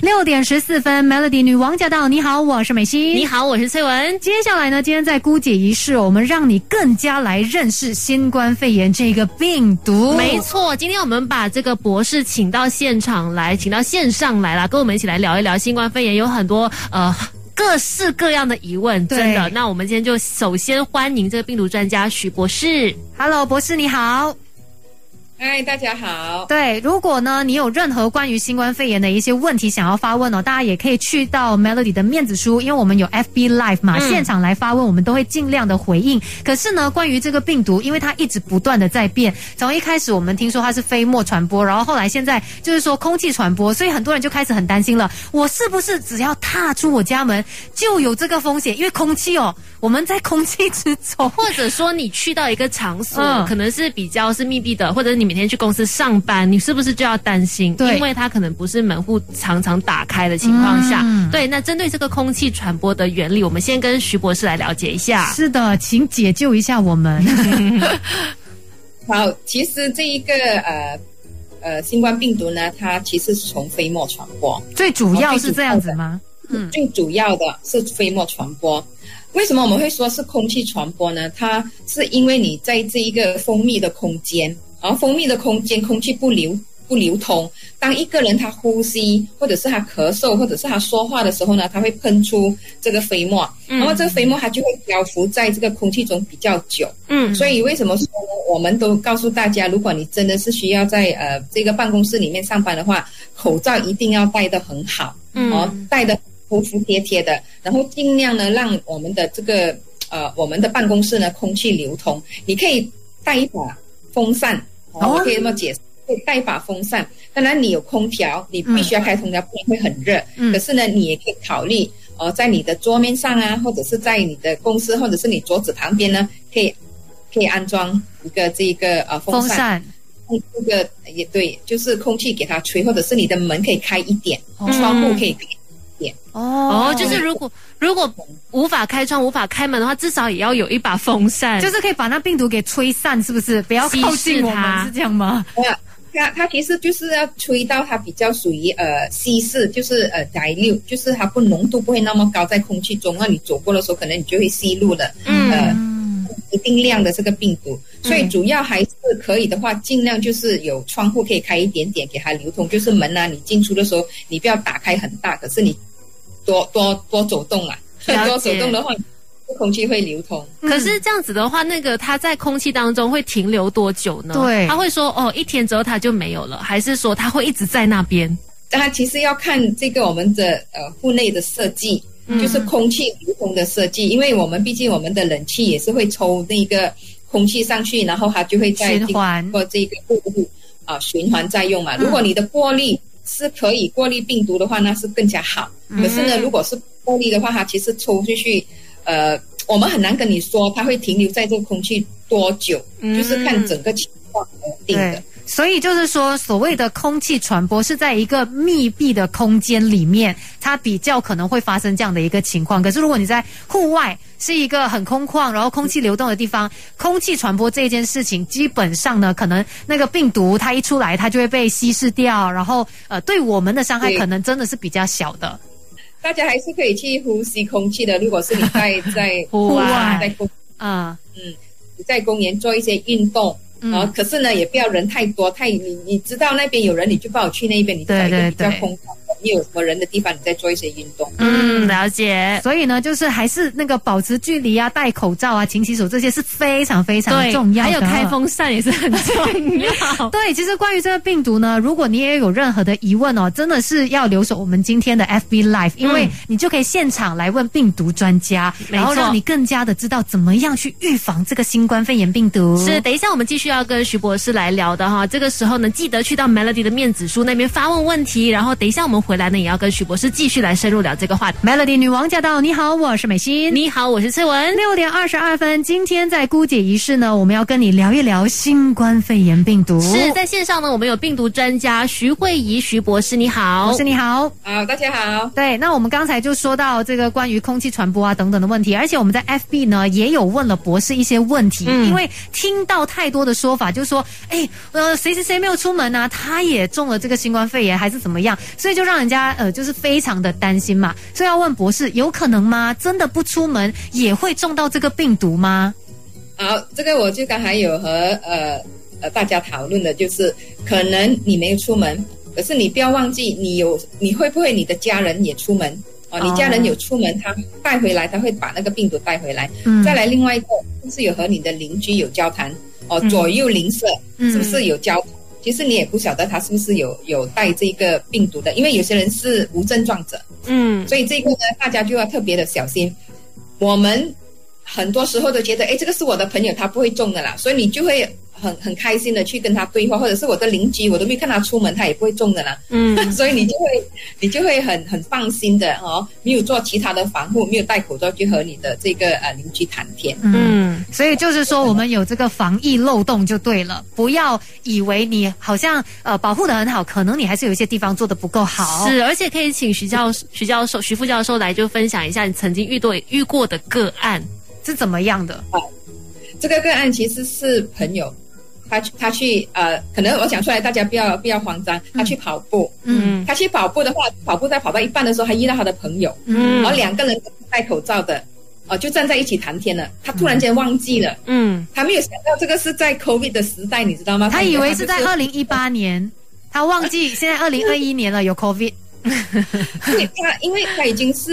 六点十四分，Melody 女王驾到！你好，我是美心。你好，我是翠文。接下来呢，今天在姑姐仪式，我们让你更加来认识新冠肺炎这个病毒。没错，今天我们把这个博士请到现场来，请到线上来啦，跟我们一起来聊一聊新冠肺炎，有很多呃各式各样的疑问。真的，那我们今天就首先欢迎这个病毒专家许博士。Hello，博士你好。嗨，大家好。对，如果呢你有任何关于新冠肺炎的一些问题想要发问哦，大家也可以去到 Melody 的面子书，因为我们有 FB Live 嘛，现场来发问，我们都会尽量的回应。可是呢，关于这个病毒，因为它一直不断的在变，从一开始我们听说它是飞沫传播，然后后来现在就是说空气传播，所以很多人就开始很担心了。我是不是只要踏出我家门就有这个风险？因为空气哦，我们在空气之中，或者说你去到一个场所，可能是比较是密闭的，或者你。每天去公司上班，你是不是就要担心？对，因为它可能不是门户常常打开的情况下。对，那针对这个空气传播的原理，我们先跟徐博士来了解一下。是的，请解救一下我们。好，其实这一个呃呃新冠病毒呢，它其实是从飞沫传播，最主要是这样子吗？嗯，最主要的是飞沫传播。为什么我们会说是空气传播呢？它是因为你在这一个封闭的空间。而封闭的空间，空气不流不流通。当一个人他呼吸，或者是他咳嗽，或者是他说话的时候呢，他会喷出这个飞沫。然后这个飞沫它就会漂浮在这个空气中比较久。嗯，所以为什么说我们都告诉大家，如果你真的是需要在呃这个办公室里面上班的话，口罩一定要戴得很好，嗯，戴得服服帖帖的，然后尽量呢让我们的这个呃我们的办公室呢空气流通。你可以带一把风扇。我可以这么解释，会带一把风扇。当然，你有空调，你必须要开空调，不然会很热。可是呢，你也可以考虑，呃，在你的桌面上啊，或者是在你的公司，或者是你桌子旁边呢，可以可以安装一个这个呃风扇。这个也对，就是空气给它吹，或者是你的门可以开一点，窗户可以点。哦，就是如果如果无法开窗、无法开门的话，至少也要有一把风扇，就是可以把那病毒给吹散，是不是？不要靠近我们，是这样吗？它它其实就是要吹到它比较属于呃稀释，就是呃载六，就是它不浓度不会那么高，在空气中，那你走过的时候，可能你就会吸入了呃一定量的这个病毒。所以主要还是可以的话，尽量就是有窗户可以开一点点，给它流通。就是门啊，你进出的时候，你不要打开很大，可是你。多多多走动啊，多走动的话，空气会流通。可是这样子的话，那个它在空气当中会停留多久呢？对，他会说哦，一天之后它就没有了，还是说它会一直在那边？它其实要看这个我们的呃户内的设计，就是空气流通的设计。因为我们毕竟我们的冷气也是会抽那个空气上去，然后它就会在循环或这个过滤啊循环再用嘛。如果你的过滤是可以过滤病毒的话，那是更加好。可是呢，如果是过滤的话，它其实抽出去，呃，我们很难跟你说它会停留在这个空气多久，就是看整个情况而定的。所以就是说，所谓的空气传播是在一个密闭的空间里面，它比较可能会发生这样的一个情况。可是如果你在户外，是一个很空旷，然后空气流动的地方，空气传播这件事情，基本上呢，可能那个病毒它一出来，它就会被稀释掉，然后呃，对我们的伤害可能真的是比较小的。大家还是可以去呼吸空气的。如果是你在在户外，在公啊，嗯，你在公园做一些运动。啊，可是呢，也不要人太多，太你你知道那边有人，你就不好去那边，你找一个比较空旷。你有什么人的地方，你再做一些运动。嗯，了解。所以呢，就是还是那个保持距离啊，戴口罩啊，勤洗手，这些是非常非常重要。还有开风扇也是很重要。对，其实关于这个病毒呢，如果你也有任何的疑问哦，真的是要留守我们今天的 FB Live，因为你就可以现场来问病毒专家，然后让你更加的知道怎么样去预防这个新冠肺炎病毒。是，等一下我们继续要跟徐博士来聊的哈。这个时候呢，记得去到 Melody 的面子书那边发问问题，然后等一下我们。回来呢，也要跟徐博士继续来深入聊这个话题。Melody 女王驾到，你好，我是美心。你好，我是翠文。六点二十二分，今天在姑姐仪式呢，我们要跟你聊一聊新冠肺炎病毒。是在线上呢，我们有病毒专家徐慧仪徐博士，你好，博士你好，好，大家好。对，那我们刚才就说到这个关于空气传播啊等等的问题，而且我们在 FB 呢也有问了博士一些问题，因为听到太多的说法，就说，哎，呃，谁谁谁没有出门啊，他也中了这个新冠肺炎还是怎么样，所以就让。人家呃就是非常的担心嘛，所以要问博士，有可能吗？真的不出门也会中到这个病毒吗？好，这个我就刚才有和呃呃大家讨论的，就是可能你没有出门，可是你不要忘记，你有你会不会你的家人也出门？哦，你家人有出门，他带回来，他会把那个病毒带回来。嗯。再来另外一个，就是有和你的邻居有交谈，哦，左右邻舍是不是有交？其实你也不晓得他是不是有有带这个病毒的，因为有些人是无症状者。嗯。所以这个呢，大家就要特别的小心。我们很多时候都觉得，哎，这个是我的朋友，他不会中的啦，所以你就会。很很开心的去跟他对话，或者是我的邻居，我都没看他出门，他也不会中的啦。嗯，所以你就会你就会很很放心的哦，没有做其他的防护，没有戴口罩去和你的这个呃邻居谈天。嗯，所以就是说我们有这个防疫漏洞就对了，不要以为你好像呃保护的很好，可能你还是有一些地方做的不够好。是，而且可以请徐教徐教授、徐副教授来就分享一下你曾经遇到遇过的个案是怎么样的。啊，这个个案其实是朋友。他他去呃，可能我讲出来，大家不要不要慌张。他去跑步，嗯，他去跑步的话，跑步在跑到一半的时候，他遇到他的朋友，嗯，然后两个人戴口罩的，哦，就站在一起谈天了。他突然间忘记了，嗯，他没有想到这个是在 COVID 的时代，你知道吗？他以为是在二零一八年，他忘记现在二零二一年了，有 COVID。他因为他已经是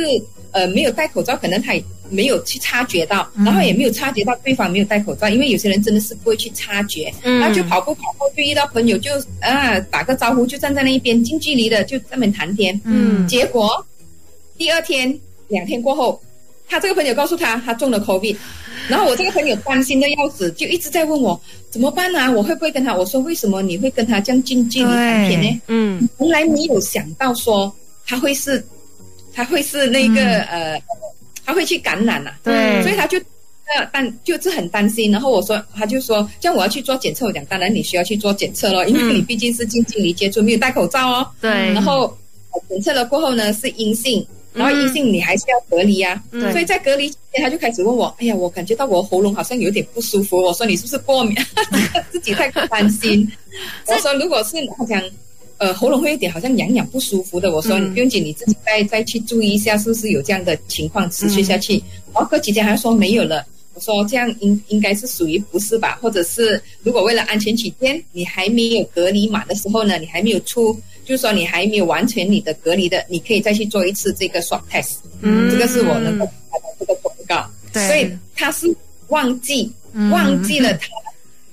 呃没有戴口罩，可能他。没有去察觉到，然后也没有察觉到对方没有戴口罩，因为有些人真的是不会去察觉，那就跑步跑步就遇到朋友就啊打个招呼就站在那一边近距离的就那边谈天，嗯，结果第二天两天过后，他这个朋友告诉他他中了 COVID，然后我这个朋友担心的要死，就一直在问我怎么办呢？我会不会跟他？我说为什么你会跟他这样近距离谈天呢？嗯，从来没有想到说他会是他会是那个呃。他会去感染啊，对，所以他就呃担就是很担心。然后我说，他就说，这样我要去做检测。我讲，当然你需要去做检测咯，因为你毕竟是近距离接触，没有戴口罩哦。对。然后检测了过后呢是阴性，然后阴性你还是要隔离啊。嗯。所以在隔离期间，他就开始问我：“哎呀，我感觉到我喉咙好像有点不舒服。”我说：“你是不是过敏？” 自己太担心。我说：“如果是他讲。”呃，喉咙会有点好像痒痒不舒服的。我说你不用紧，你自己再再去注意一下，是不是有这样的情况持续下去？然后过几天还说没有了。我说这样应应该是属于不是吧？或者是如果为了安全起见，你还没有隔离满的时候呢，你还没有出，就是说你还没有完全你的隔离的，你可以再去做一次这个 swab test。嗯，这个是我能够看到这个广告。对，所以他是忘记忘记了他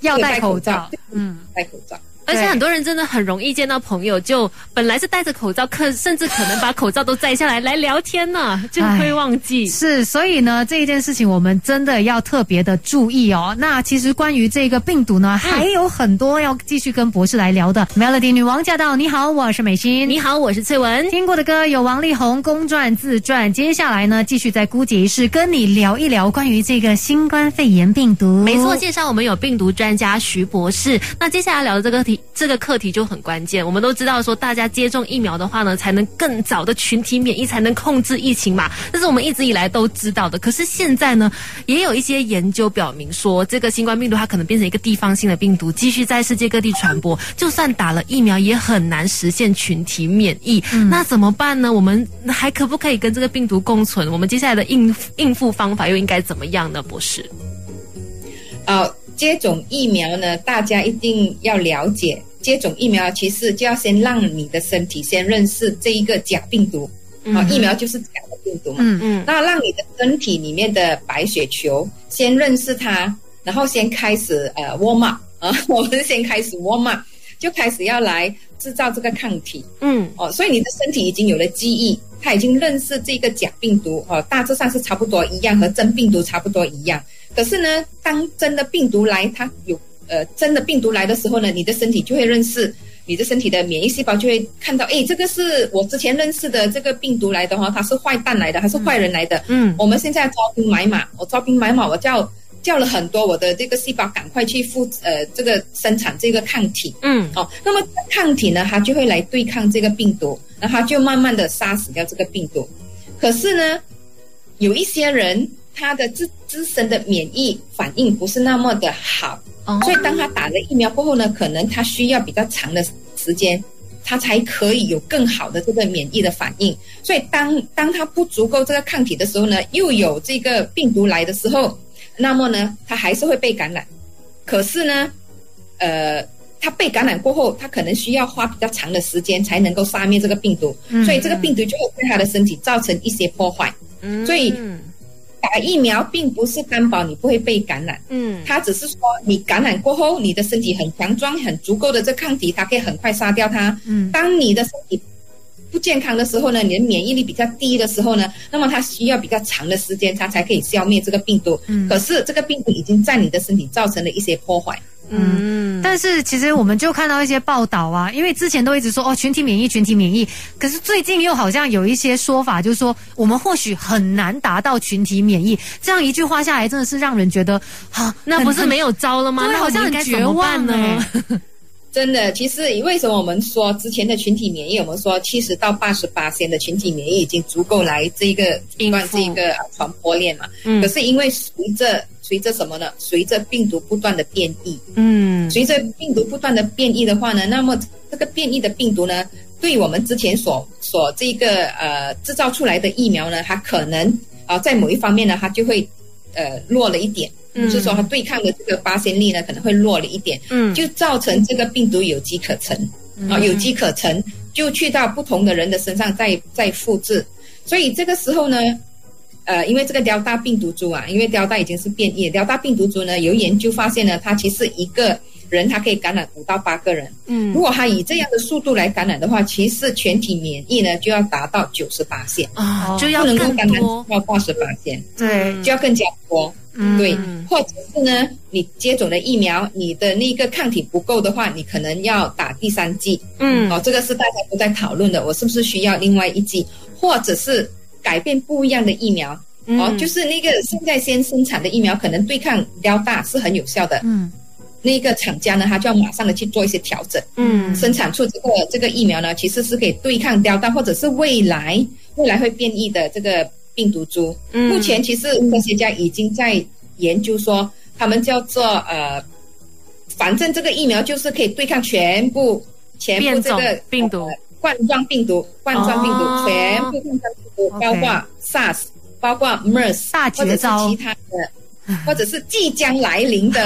要戴口罩，嗯，戴口罩。而且很多人真的很容易见到朋友，就本来是戴着口罩，可甚至可能把口罩都摘下来来聊天呢，就会忘记。是，所以呢，这一件事情我们真的要特别的注意哦。那其实关于这个病毒呢，还有很多要继续跟博士来聊的。Melody 女王驾到，你好，我是美心，你好，我是翠文。听过的歌有王力宏公转自传，接下来呢，继续在姑姐一事跟你聊一聊关于这个新冠肺炎病毒。没错，介绍我们有病毒专家徐博士。那接下来聊的这个题。这个课题就很关键。我们都知道说，大家接种疫苗的话呢，才能更早的群体免疫，才能控制疫情嘛。这是我们一直以来都知道的。可是现在呢，也有一些研究表明说，这个新冠病毒它可能变成一个地方性的病毒，继续在世界各地传播。就算打了疫苗，也很难实现群体免疫。那怎么办呢？我们还可不可以跟这个病毒共存？我们接下来的应应付方法又应该怎么样呢？博士？呃。接种疫苗呢，大家一定要了解，接种疫苗其实就要先让你的身体先认识这一个假病毒，啊，疫苗就是假的病毒嘛，嗯。嗯，那让你的身体里面的白血球先认识它，然后先开始呃 warm up 啊，我们先开始 warm up，就开始要来制造这个抗体，嗯，哦，所以你的身体已经有了记忆，它已经认识这个假病毒，哦，大致上是差不多一样，和真病毒差不多一样。可是呢，当真的病毒来，它有呃真的病毒来的时候呢，你的身体就会认识，你的身体的免疫细胞就会看到，哎，这个是我之前认识的这个病毒来的哈，它是坏蛋来的，它是坏人来的？嗯，我们现在招兵买马，我招兵买马，我叫叫了很多我的这个细胞赶快去复呃这个生产这个抗体，嗯，哦，那么抗体呢，它就会来对抗这个病毒，然后就慢慢的杀死掉这个病毒。可是呢，有一些人。他的自自身的免疫反应不是那么的好，所以当他打了疫苗过后呢，可能他需要比较长的时间他才可以有更好的这个免疫的反应。所以当当他不足够这个抗体的时候呢，又有这个病毒来的时候，那么呢，他还是会被感染。可是呢，呃。他被感染过后，他可能需要花比较长的时间才能够杀灭这个病毒，所以这个病毒就会对他的身体造成一些破坏。所以打疫苗并不是担保你不会被感染，嗯，它只是说你感染过后，你的身体很强壮、很足够的这抗体，它可以很快杀掉它。嗯，当你的身体不健康的时候呢，你的免疫力比较低的时候呢，那么它需要比较长的时间，它才可以消灭这个病毒。嗯，可是这个病毒已经在你的身体造成了一些破坏。嗯，但是其实我们就看到一些报道啊，因为之前都一直说哦群体免疫，群体免疫，可是最近又好像有一些说法，就是说我们或许很难达到群体免疫。这样一句话下来，真的是让人觉得啊，那不是没有招了吗？对，好像很绝望呢。真的，其实为什么我们说之前的群体免疫，我们说七十到八十八线的群体免疫已经足够来这一个断这一个传播链嘛？嗯。可是因为随着随着什么呢？随着病毒不断的变异，嗯，随着病毒不断的变异的话呢，那么这个变异的病毒呢，对我们之前所所这个呃制造出来的疫苗呢，它可能啊在某一方面呢，它就会呃弱了一点。就是说，它对抗的这个发现力呢，可能会弱了一点，嗯，就造成这个病毒有机可乘，啊，有机可乘，就去到不同的人的身上再再复制，所以这个时候呢，呃，因为这个雕大病毒株啊，因为雕大已经是变异，雕大病毒株呢，有研究发现呢，它其实一个人他可以感染五到八个人，嗯，如果他以这样的速度来感染的话，其实全体免疫呢就要达到九十八线。啊，就要能够感染到八十八线，对，就要更加多。嗯。对，或者是呢，你接种的疫苗，你的那个抗体不够的话，你可能要打第三剂。嗯，哦，这个是大家都在讨论的，我是不是需要另外一剂，或者是改变不一样的疫苗？哦，就是那个现在先生产的疫苗，可能对抗比较大是很有效的。嗯，那个厂家呢，他就要马上的去做一些调整。嗯，生产出这个这个疫苗呢，其实是可以对抗标大，或者是未来未来会变异的这个。病毒株，嗯目前其实科学家已经在研究说，他们叫做呃，反正这个疫苗就是可以对抗全部全部这个病毒冠状病毒冠状病毒全部冠状病毒，包括 SARS，包括 MERS，或者是，其他的。或者是即将来临的、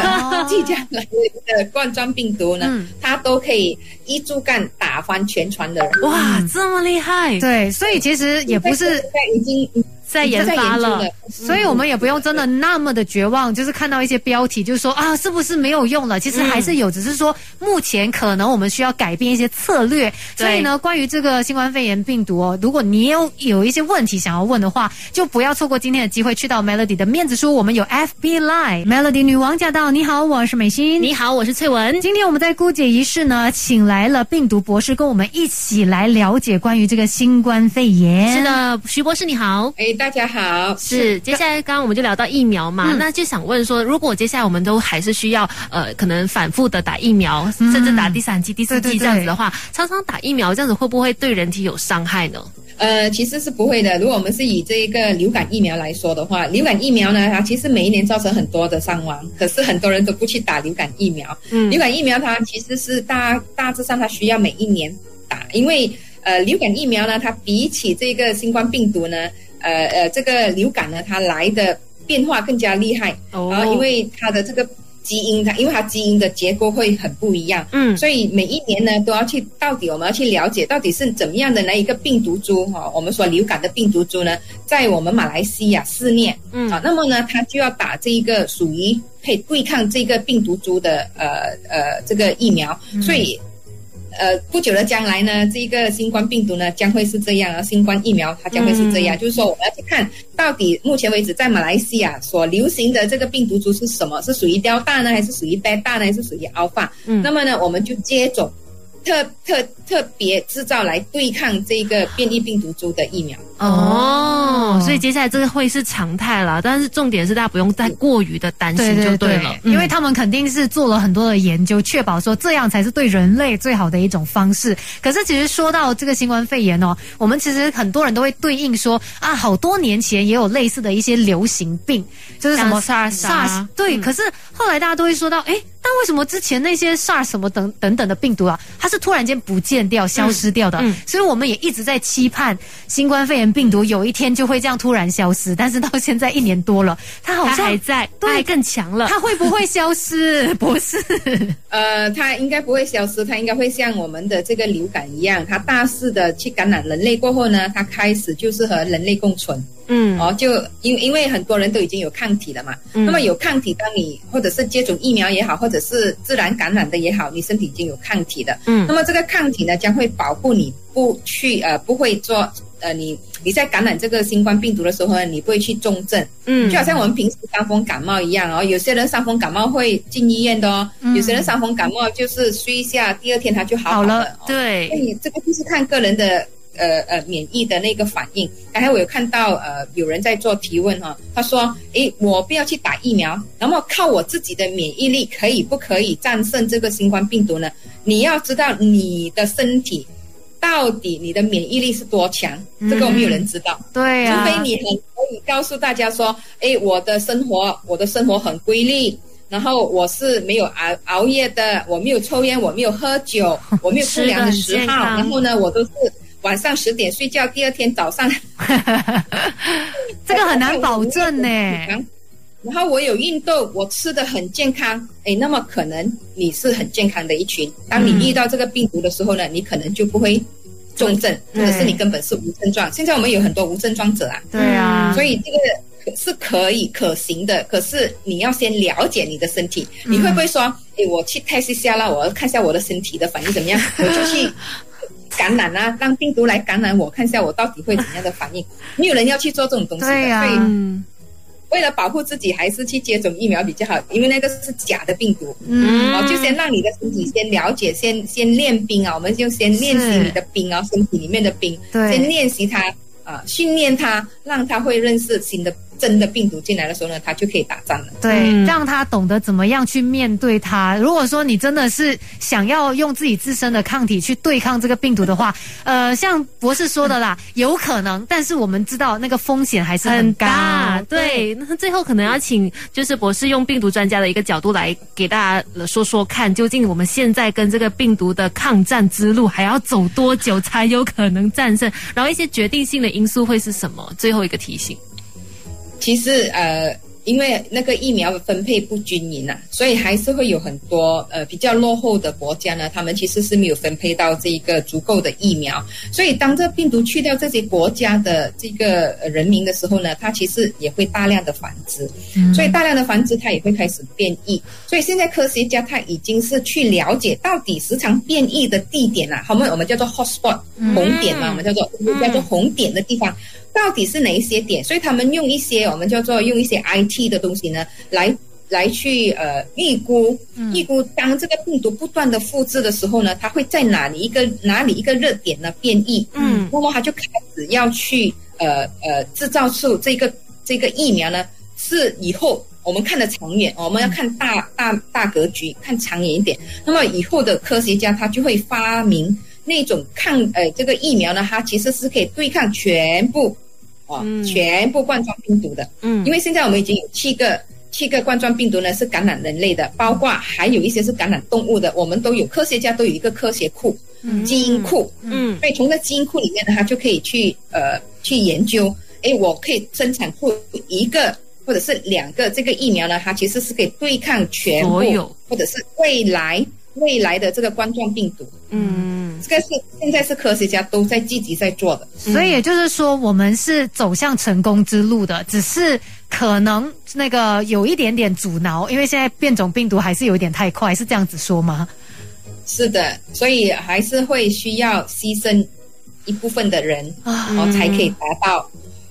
即将来临的冠状病毒呢，它都可以一株干打翻全船的人。哇，这么厉害！对，所以其实也不是已经。在研发了，所以我们也不用真的那么的绝望。就是看到一些标题，就是说啊，是不是没有用了？其实还是有，只是说目前可能我们需要改变一些策略。所以呢，关于这个新冠肺炎病毒哦，如果你有有一些问题想要问的话，就不要错过今天的机会，去到 Melody 的面子书，我们有 FB Live Melody 女王驾到。你好，我是美心。你好，我是翠文。今天我们在姑姐仪式呢，请来了病毒博士，跟我们一起来了解关于这个新冠肺炎。是的，徐博士你好。哎，大家好。是，接下来刚刚我们就聊到疫苗嘛，那就想问说，如果接下来我们都还是需要呃，可能反复的打疫苗，甚至打第三剂、第四剂这样子的话，常常打疫苗这样子会不会对人体有伤害呢？呃，其实是不会的。如果我们是以这一个流感疫苗来说的话，流感疫苗呢，它其实每一年造成很多的伤亡，可是很多人都不去打流感疫苗。嗯，流感疫苗它其实是大大致上它需要每一年打，因为呃，流感疫苗呢，它比起这个新冠病毒呢。呃呃，这个流感呢，它来的变化更加厉害，然后因为它的这个基因，它因为它基因的结构会很不一样，嗯，所以每一年呢都要去，到底我们要去了解到底是怎么样的那一个病毒株哈，我们说流感的病毒株呢，在我们马来西亚肆虐，嗯，啊，那么呢，它就要打这一个属于可以对抗这个病毒株的呃呃这个疫苗，所以。呃，不久的将来呢，这一个新冠病毒呢将会是这样啊，新冠疫苗它将会是这样，就是说我们要去看到底目前为止在马来西亚所流行的这个病毒株是什么，是属于雕大呢，还是属于贝大呢，还是属于 alpha？嗯，那么呢，我们就接种。特特特别制造来对抗这个变异病毒株的疫苗哦，所以接下来这个会是常态了。但是重点是大家不用再过于的担心就对了，因为他们肯定是做了很多的研究，确保说这样才是对人类最好的一种方式。可是其实说到这个新冠肺炎哦，我们其实很多人都会对应说啊，好多年前也有类似的一些流行病，就是什么 SARS，对。可是后来大家都会说到，哎。但为什么之前那些 SARS 什么等等等的病毒啊，它是突然间不见掉、消失掉的？所以我们也一直在期盼新冠肺炎病毒有一天就会这样突然消失。但是到现在一年多了，它好像还在，对，更强了。它会不会消失？不是，呃，它应该不会消失，它应该会像我们的这个流感一样，它大肆的去感染人类过后呢，它开始就是和人类共存。嗯，哦，就因因为很多人都已经有抗体了嘛，嗯。那么有抗体，当你或者是接种疫苗也好，或者是自然感染的也好，你身体已经有抗体的，嗯，那么这个抗体呢，将会保护你不去呃不会做呃你你在感染这个新冠病毒的时候呢，你不会去重症，嗯，就好像我们平时伤风感冒一样哦，有些人伤风感冒会进医院的哦，有些人伤风感冒就是睡一下，第二天他就好了，对，所以这个就是看个人的。呃呃，免疫的那个反应。刚才我有看到呃，有人在做提问哈，他说：“诶，我不要去打疫苗，那么靠我自己的免疫力可以不可以战胜这个新冠病毒呢？”你要知道你的身体到底你的免疫力是多强，这个没有人知道。对呀，除非你很可以告诉大家说：“诶，我的生活我的生活很规律，然后我是没有熬熬夜的，我没有抽烟，我没有喝酒，我没有不良的嗜好，然后呢，我都是。”晚上十点睡觉，第二天早上，这个很难保证呢。然后我有运动，我吃的很健康，哎，那么可能你是很健康的一群。当你遇到这个病毒的时候呢，你可能就不会重症，或者是你根本是无症状。现在我们有很多无症状者啊，对啊，所以这个是可以可行的。可是你要先了解你的身体，你会不会说，哎，我去 test 一下啦，我要看一下我的身体的反应怎么样，我就去。感染啊，让病毒来感染我，看一下我到底会怎样的反应。没有人要去做这种东西的，所以为了保护自己，还是去接种疫苗比较好，因为那个是假的病毒。嗯，哦，就先让你的身体先了解，先先练兵啊，我们就先练习你的兵啊，身体里面的兵，先练习它啊，训练它，让它会认识新的。真的病毒进来的时候呢，他就可以打仗了。对，让他懂得怎么样去面对它。如果说你真的是想要用自己自身的抗体去对抗这个病毒的话，呃，像博士说的啦，有可能，但是我们知道那个风险还是很大。对，那最后可能要请就是博士用病毒专家的一个角度来给大家说说看，究竟我们现在跟这个病毒的抗战之路还要走多久才有可能战胜？然后一些决定性的因素会是什么？最后一个提醒。其实呃，因为那个疫苗分配不均匀呐，所以还是会有很多呃比较落后的国家呢，他们其实是没有分配到这一个足够的疫苗。所以当这病毒去掉这些国家的这个人民的时候呢，它其实也会大量的繁殖。所以大量的繁殖，它也会开始变异。所以现在科学家他已经是去了解到底时常变异的地点啊，我们我们叫做 hotspot 红点嘛，我们叫做叫做红点的地方。到底是哪一些点？所以他们用一些我们叫做用一些 IT 的东西呢，来来去呃预估预估当这个病毒不断的复制的时候呢，它会在哪里一个哪里一个热点呢变异？嗯，那么它就开始要去呃呃制造出这个这个疫苗呢，是以后我们看的长远，我们要看大大大格局，看长远一点。那么以后的科学家他就会发明那种抗呃这个疫苗呢，它其实是可以对抗全部。哦，全部冠状病毒的，嗯，因为现在我们已经有七个七个冠状病毒呢是感染人类的，包括还有一些是感染动物的，我们都有科学家都有一个科学库，基因库，嗯，所以从这基因库里面呢，它就可以去呃去研究，哎，我可以生产出一个或者是两个这个疫苗呢，它其实是可以对抗全部或者是未来未来的这个冠状病毒，嗯。这个是现在是科学家都在积极在做的，所以也就是说，我们是走向成功之路的，只是可能那个有一点点阻挠，因为现在变种病毒还是有一点太快，是这样子说吗？是的，所以还是会需要牺牲一部分的人，然后才可以达到，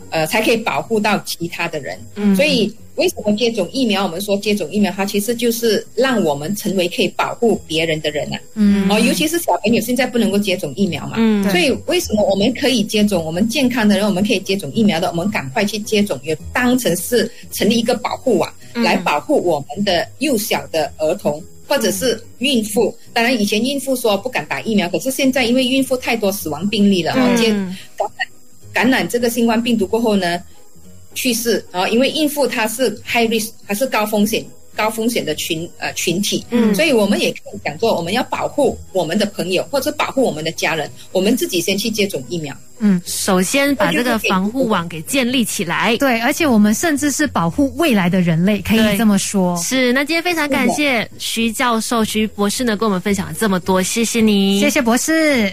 呃，才可以保护到其他的人，所以。为什么接种疫苗？我们说接种疫苗，它其实就是让我们成为可以保护别人的人呐。嗯，哦，尤其是小朋友现在不能够接种疫苗嘛。嗯，所以为什么我们可以接种？我们健康的人，我们可以接种疫苗的，我们赶快去接种，也当成是成立一个保护网，来保护我们的幼小的儿童或者是孕妇。当然，以前孕妇说不敢打疫苗，可是现在因为孕妇太多死亡病例了，哦，接感染感染这个新冠病毒过后呢？去世啊，因为孕妇她是 high risk，还是高风险高风险的群呃群体，嗯，所以我们也可以讲做，我们要保护我们的朋友或者保护我们的家人，我们自己先去接种疫苗。嗯，首先把这个防护网给建立起来。对，而且我们甚至是保护未来的人类，可以这么说。是，那今天非常感谢徐教授、徐博士呢，跟我们分享了这么多，谢谢你，谢谢博士。